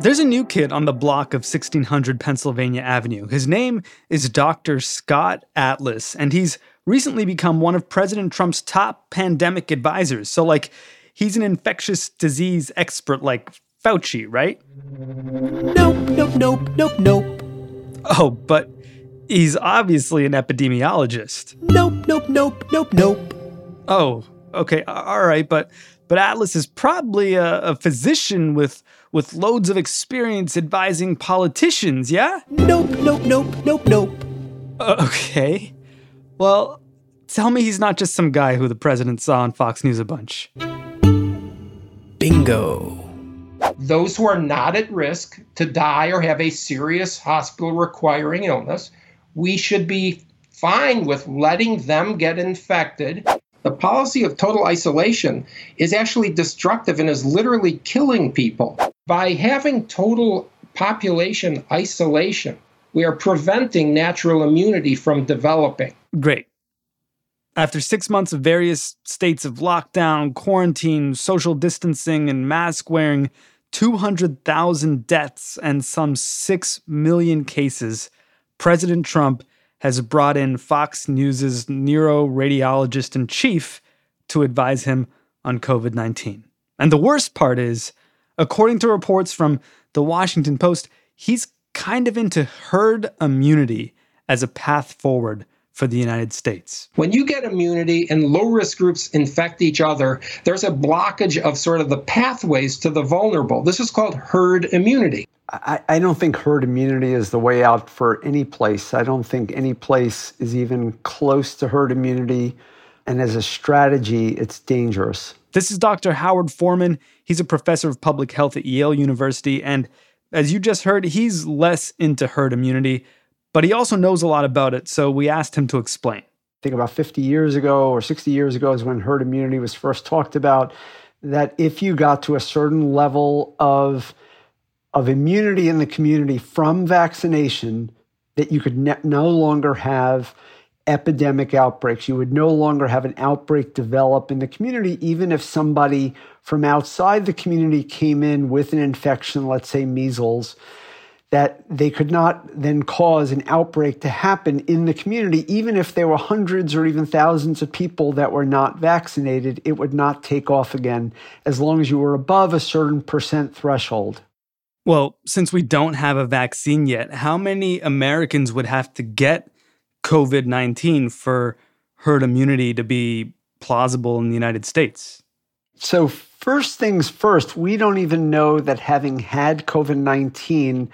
There's a new kid on the block of 1600 Pennsylvania Avenue. His name is Dr. Scott Atlas, and he's recently become one of President Trump's top pandemic advisors. So, like, he's an infectious disease expert like Fauci, right? Nope, nope, nope, nope, nope. Oh, but he's obviously an epidemiologist. Nope, nope, nope, nope, nope. Oh, okay, all right, but but Atlas is probably a, a physician with with loads of experience advising politicians, yeah? Nope, nope, nope, nope, nope. Uh, okay. Well, tell me he's not just some guy who the president saw on Fox News a bunch. Bingo. Those who are not at risk to die or have a serious hospital requiring illness, we should be fine with letting them get infected. The policy of total isolation is actually destructive and is literally killing people. By having total population isolation, we are preventing natural immunity from developing. Great. After six months of various states of lockdown, quarantine, social distancing, and mask wearing, 200,000 deaths, and some 6 million cases, President Trump has brought in Fox News' neuroradiologist in chief to advise him on COVID 19. And the worst part is, according to reports from the Washington Post, he's kind of into herd immunity as a path forward for the United States. When you get immunity and low risk groups infect each other, there's a blockage of sort of the pathways to the vulnerable. This is called herd immunity. I, I, don't think herd immunity is the way out for any place. I don't think any place is even close to herd immunity. And as a strategy, it's dangerous. This is Dr. Howard Forman. He's a professor of public health at Yale University. And as you just heard, he's less into herd immunity, but he also knows a lot about it. So we asked him to explain. I think about 50 years ago or 60 years ago is when herd immunity was first talked about. That if you got to a certain level of of immunity in the community from vaccination that you could ne- no longer have epidemic outbreaks. You would no longer have an outbreak develop in the community, even if somebody from outside the community came in with an infection, let's say measles, that they could not then cause an outbreak to happen in the community, even if there were hundreds or even thousands of people that were not vaccinated, it would not take off again as long as you were above a certain percent threshold. Well, since we don't have a vaccine yet, how many Americans would have to get COVID 19 for herd immunity to be plausible in the United States? So, first things first, we don't even know that having had COVID 19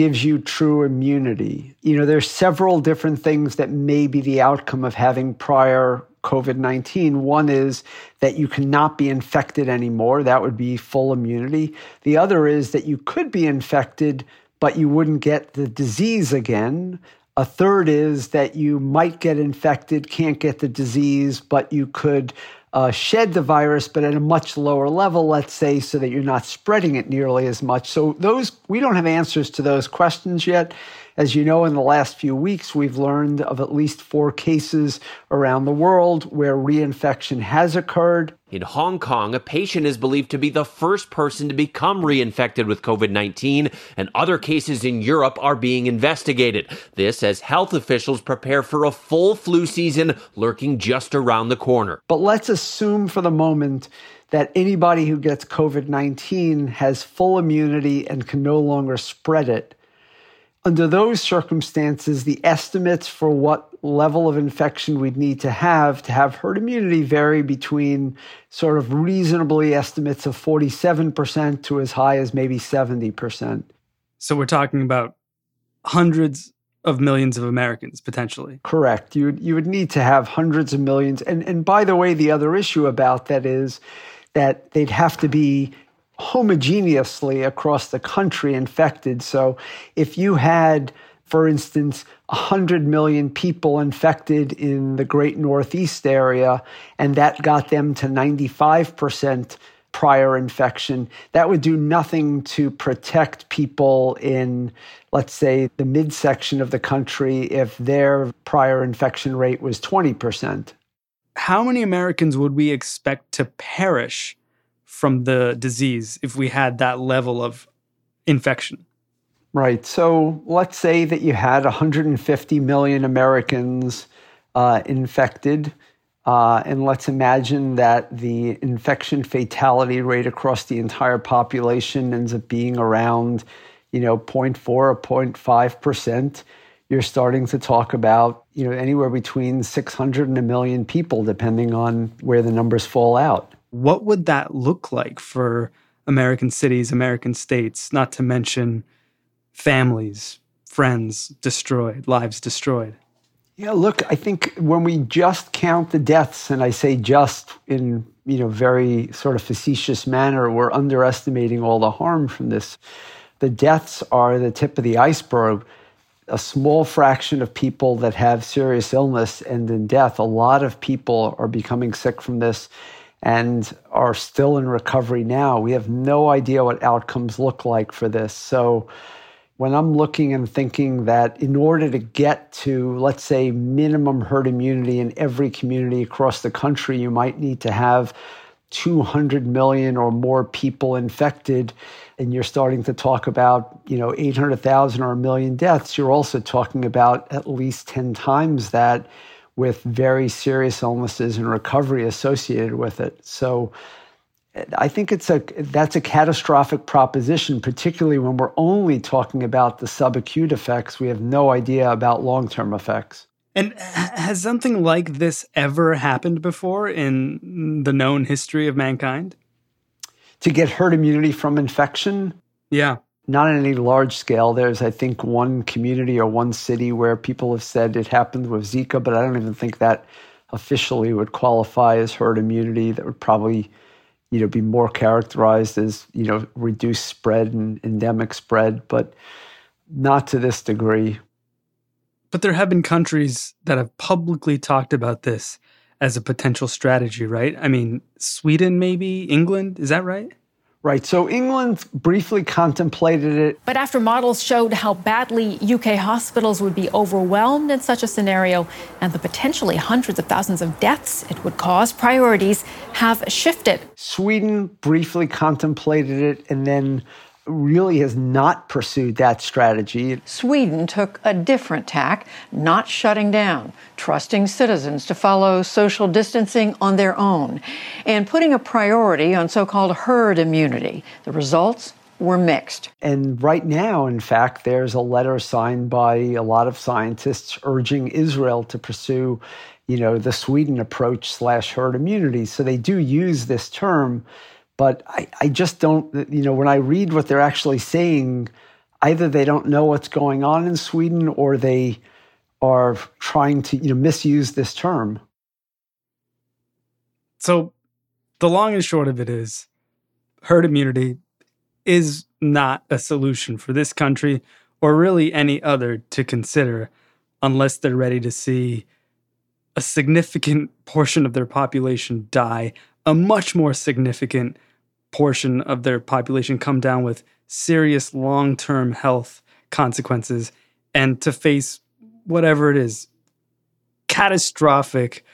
gives you true immunity. You know, there's several different things that may be the outcome of having prior COVID 19. One is that you cannot be infected anymore. That would be full immunity. The other is that you could be infected, but you wouldn't get the disease again. A third is that you might get infected, can't get the disease, but you could uh, shed the virus, but at a much lower level, let's say, so that you're not spreading it nearly as much. So those we don't have answers to those questions yet. As you know, in the last few weeks, we've learned of at least four cases around the world where reinfection has occurred. In Hong Kong, a patient is believed to be the first person to become reinfected with COVID 19, and other cases in Europe are being investigated. This as health officials prepare for a full flu season lurking just around the corner. But let's assume for the moment that anybody who gets COVID 19 has full immunity and can no longer spread it. Under those circumstances, the estimates for what level of infection we'd need to have to have herd immunity vary between sort of reasonably estimates of 47% to as high as maybe 70%. So we're talking about hundreds of millions of Americans potentially. Correct. You you would need to have hundreds of millions. And and by the way, the other issue about that is that they'd have to be homogeneously across the country infected. So if you had, for instance, 100 million people infected in the great Northeast area, and that got them to 95% prior infection, that would do nothing to protect people in, let's say, the midsection of the country if their prior infection rate was 20% how many Americans would we expect to perish from the disease if we had that level of infection? Right. So let's say that you had 150 million Americans uh, infected. Uh, and let's imagine that the infection fatality rate across the entire population ends up being around, you know, 0.4 or 0.5 percent you're starting to talk about you know anywhere between 600 and a million people depending on where the numbers fall out what would that look like for american cities american states not to mention families friends destroyed lives destroyed? Yeah look i think when we just count the deaths and i say just in you know very sort of facetious manner we're underestimating all the harm from this. The deaths are the tip of the iceberg. A small fraction of people that have serious illness and in death. A lot of people are becoming sick from this and are still in recovery now. We have no idea what outcomes look like for this. So, when I'm looking and thinking that in order to get to, let's say, minimum herd immunity in every community across the country, you might need to have 200 million or more people infected and you're starting to talk about, you know, 800,000 or a million deaths, you're also talking about at least 10 times that with very serious illnesses and recovery associated with it. So I think it's a that's a catastrophic proposition, particularly when we're only talking about the subacute effects. We have no idea about long-term effects. And has something like this ever happened before in the known history of mankind? to get herd immunity from infection. Yeah. Not on any large scale. There's, I think, one community or one city where people have said it happened with Zika, but I don't even think that officially would qualify as herd immunity. That would probably, you know, be more characterized as, you know, reduced spread and endemic spread, but not to this degree. But there have been countries that have publicly talked about this as a potential strategy, right? I mean, Sweden, maybe, England, is that right? Right. So England briefly contemplated it. But after models showed how badly UK hospitals would be overwhelmed in such a scenario and the potentially hundreds of thousands of deaths it would cause, priorities have shifted. Sweden briefly contemplated it and then really has not pursued that strategy. Sweden took a different tack, not shutting down, trusting citizens to follow social distancing on their own, and putting a priority on so called herd immunity. The results were mixed. And right now, in fact, there's a letter signed by a lot of scientists urging Israel to pursue, you know, the Sweden approach slash herd immunity. So they do use this term but I, I just don't, you know, when I read what they're actually saying, either they don't know what's going on in Sweden or they are trying to, you know, misuse this term. So the long and short of it is herd immunity is not a solution for this country or really any other to consider unless they're ready to see a significant portion of their population die, a much more significant portion of their population come down with serious long term health consequences and to face whatever it is catastrophic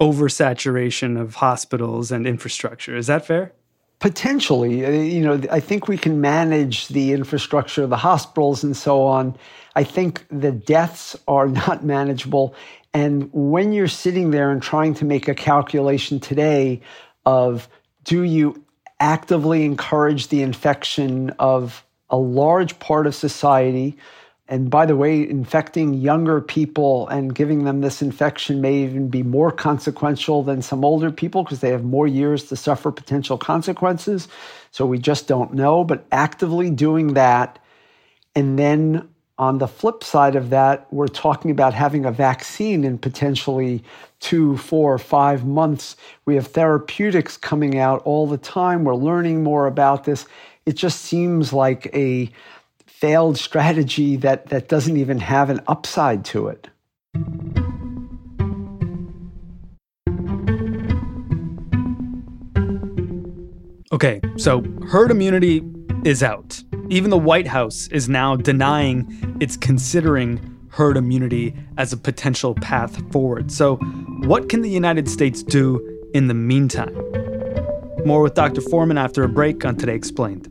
oversaturation of hospitals and infrastructure. Is that fair? Potentially. Uh, you know, I think we can manage the infrastructure, the hospitals, and so on. I think the deaths are not manageable. And when you're sitting there and trying to make a calculation today of do you actively encourage the infection of a large part of society? And by the way, infecting younger people and giving them this infection may even be more consequential than some older people because they have more years to suffer potential consequences. So we just don't know. But actively doing that and then on the flip side of that, we're talking about having a vaccine in potentially two, four, five months. We have therapeutics coming out all the time. We're learning more about this. It just seems like a failed strategy that, that doesn't even have an upside to it. Okay, so herd immunity is out. Even the White House is now denying it's considering herd immunity as a potential path forward. So, what can the United States do in the meantime? More with Dr. Forman after a break on Today Explained.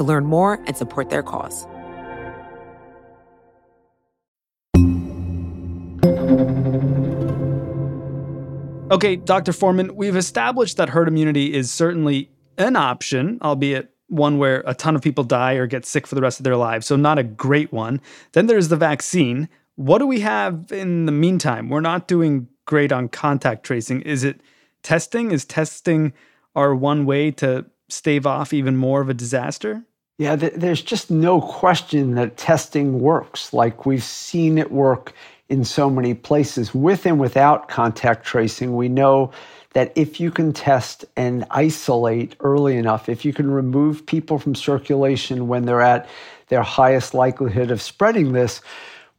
to learn more and support their cause. Okay, Dr. Forman, we've established that herd immunity is certainly an option, albeit one where a ton of people die or get sick for the rest of their lives, so not a great one. Then there's the vaccine. What do we have in the meantime? We're not doing great on contact tracing. Is it testing? Is testing our one way to stave off even more of a disaster? Yeah, th- there's just no question that testing works. Like we've seen it work in so many places with and without contact tracing. We know that if you can test and isolate early enough, if you can remove people from circulation when they're at their highest likelihood of spreading this,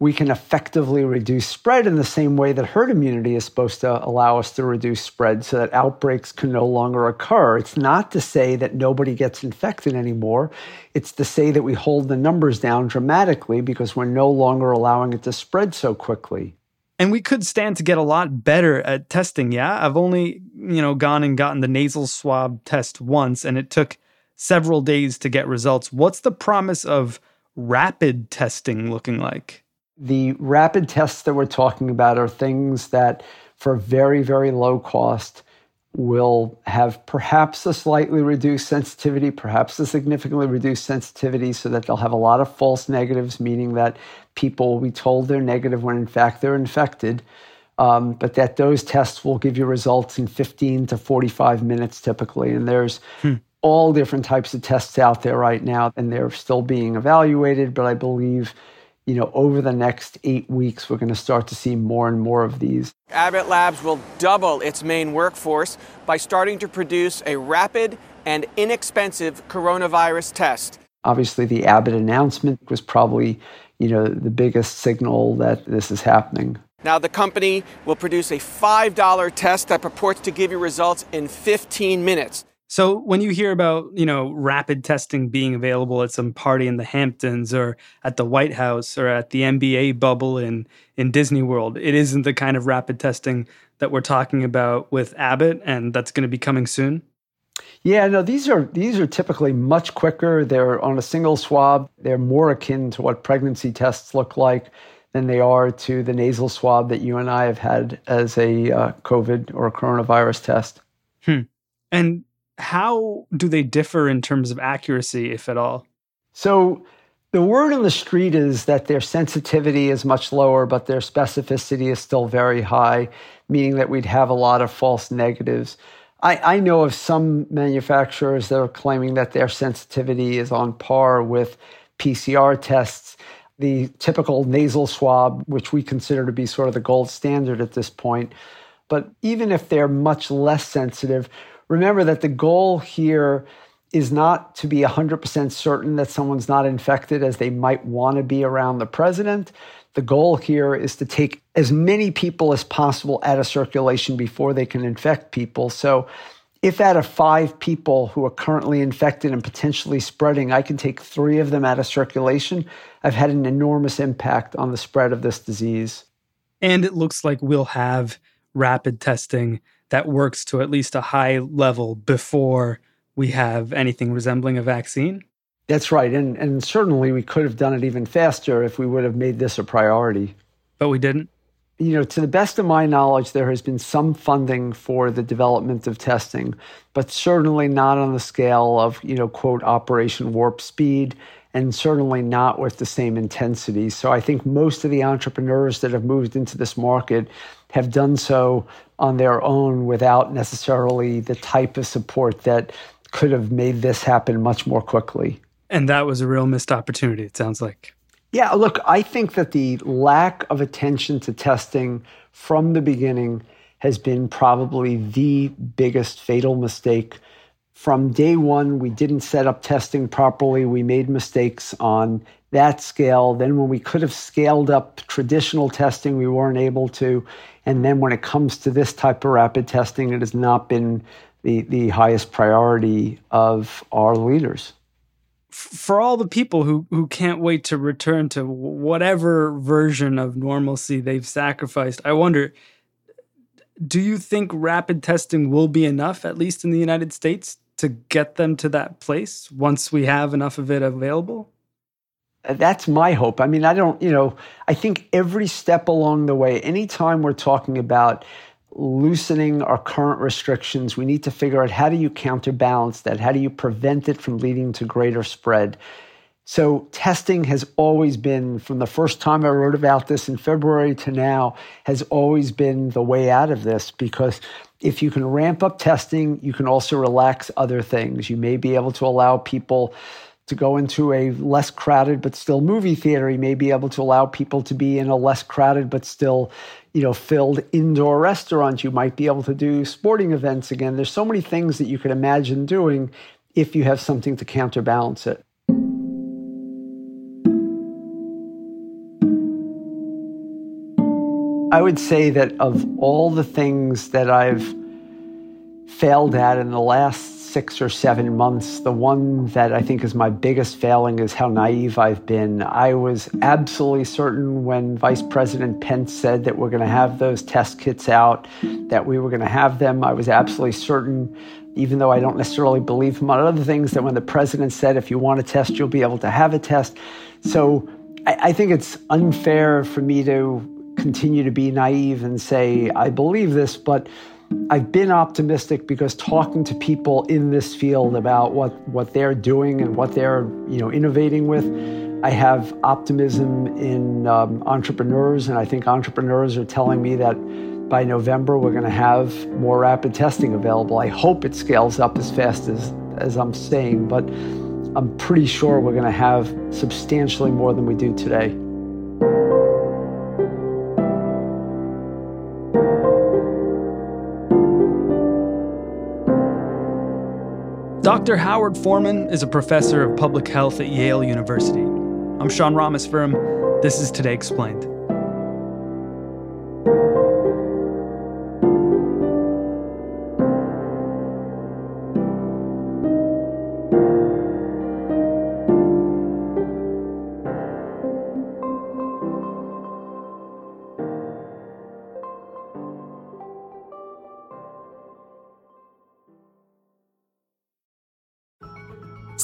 we can effectively reduce spread in the same way that herd immunity is supposed to allow us to reduce spread so that outbreaks can no longer occur. It's not to say that nobody gets infected anymore. It's to say that we hold the numbers down dramatically because we're no longer allowing it to spread so quickly. And we could stand to get a lot better at testing, yeah? I've only, you know, gone and gotten the nasal swab test once and it took several days to get results. What's the promise of rapid testing looking like? The rapid tests that we're talking about are things that, for very, very low cost, will have perhaps a slightly reduced sensitivity, perhaps a significantly reduced sensitivity, so that they'll have a lot of false negatives, meaning that people will be told they're negative when in fact they're infected. um, but that those tests will give you results in 15 to 45 minutes typically. And there's hmm. all different types of tests out there right now, and they're still being evaluated. But I believe, you know, over the next eight weeks, we're going to start to see more and more of these. Abbott Labs will double its main workforce by starting to produce a rapid and inexpensive coronavirus test. Obviously, the Abbott announcement was probably, you know, the biggest signal that this is happening. Now, the company will produce a $5 test that purports to give you results in 15 minutes. So, when you hear about, you know, rapid testing being available at some party in the Hamptons or at the White House or at the NBA bubble in in Disney World, it isn't the kind of rapid testing that we're talking about with Abbott and that's going to be coming soon. Yeah, no, these are these are typically much quicker. They're on a single swab. They're more akin to what pregnancy tests look like than they are to the nasal swab that you and I have had as a uh, COVID or coronavirus test. Hmm. And how do they differ in terms of accuracy, if at all? So, the word on the street is that their sensitivity is much lower, but their specificity is still very high, meaning that we'd have a lot of false negatives. I, I know of some manufacturers that are claiming that their sensitivity is on par with PCR tests the typical nasal swab, which we consider to be sort of the gold standard at this point. But even if they're much less sensitive, remember that the goal here is not to be 100% certain that someone's not infected as they might want to be around the president. The goal here is to take as many people as possible out of circulation before they can infect people. So if out of five people who are currently infected and potentially spreading, I can take three of them out of circulation, I've had an enormous impact on the spread of this disease. And it looks like we'll have rapid testing that works to at least a high level before we have anything resembling a vaccine. That's right. And, and certainly we could have done it even faster if we would have made this a priority. But we didn't you know, to the best of my knowledge, there has been some funding for the development of testing, but certainly not on the scale of, you know, quote, Operation Warp Speed, and certainly not with the same intensity. So I think most of the entrepreneurs that have moved into this market have done so on their own without necessarily the type of support that could have made this happen much more quickly. And that was a real missed opportunity, it sounds like. Yeah, look, I think that the lack of attention to testing from the beginning has been probably the biggest fatal mistake. From day one, we didn't set up testing properly. We made mistakes on that scale. Then, when we could have scaled up traditional testing, we weren't able to. And then, when it comes to this type of rapid testing, it has not been the, the highest priority of our leaders for all the people who who can't wait to return to whatever version of normalcy they've sacrificed i wonder do you think rapid testing will be enough at least in the united states to get them to that place once we have enough of it available that's my hope i mean i don't you know i think every step along the way anytime we're talking about loosening our current restrictions, we need to figure out how do you counterbalance that? How do you prevent it from leading to greater spread? So, testing has always been, from the first time I wrote about this in February to now, has always been the way out of this because if you can ramp up testing, you can also relax other things. You may be able to allow people to go into a less crowded but still movie theater. You may be able to allow people to be in a less crowded but still you know, filled indoor restaurant. You might be able to do sporting events again. There's so many things that you could imagine doing if you have something to counterbalance it. I would say that of all the things that I've failed at in the last six or seven months, the one that I think is my biggest failing is how naive I've been. I was absolutely certain when Vice President Pence said that we're going to have those test kits out, that we were going to have them. I was absolutely certain, even though I don't necessarily believe him on other things, that when the president said, if you want a test, you'll be able to have a test. So I, I think it's unfair for me to continue to be naive and say, I believe this, but I've been optimistic because talking to people in this field about what, what they're doing and what they're you know innovating with, I have optimism in um, entrepreneurs, and I think entrepreneurs are telling me that by November we're going to have more rapid testing available. I hope it scales up as fast as, as I'm saying, but I'm pretty sure we're going to have substantially more than we do today. Dr. Howard Forman is a professor of public health at Yale University. I'm Sean Rameswaram. This is Today Explained.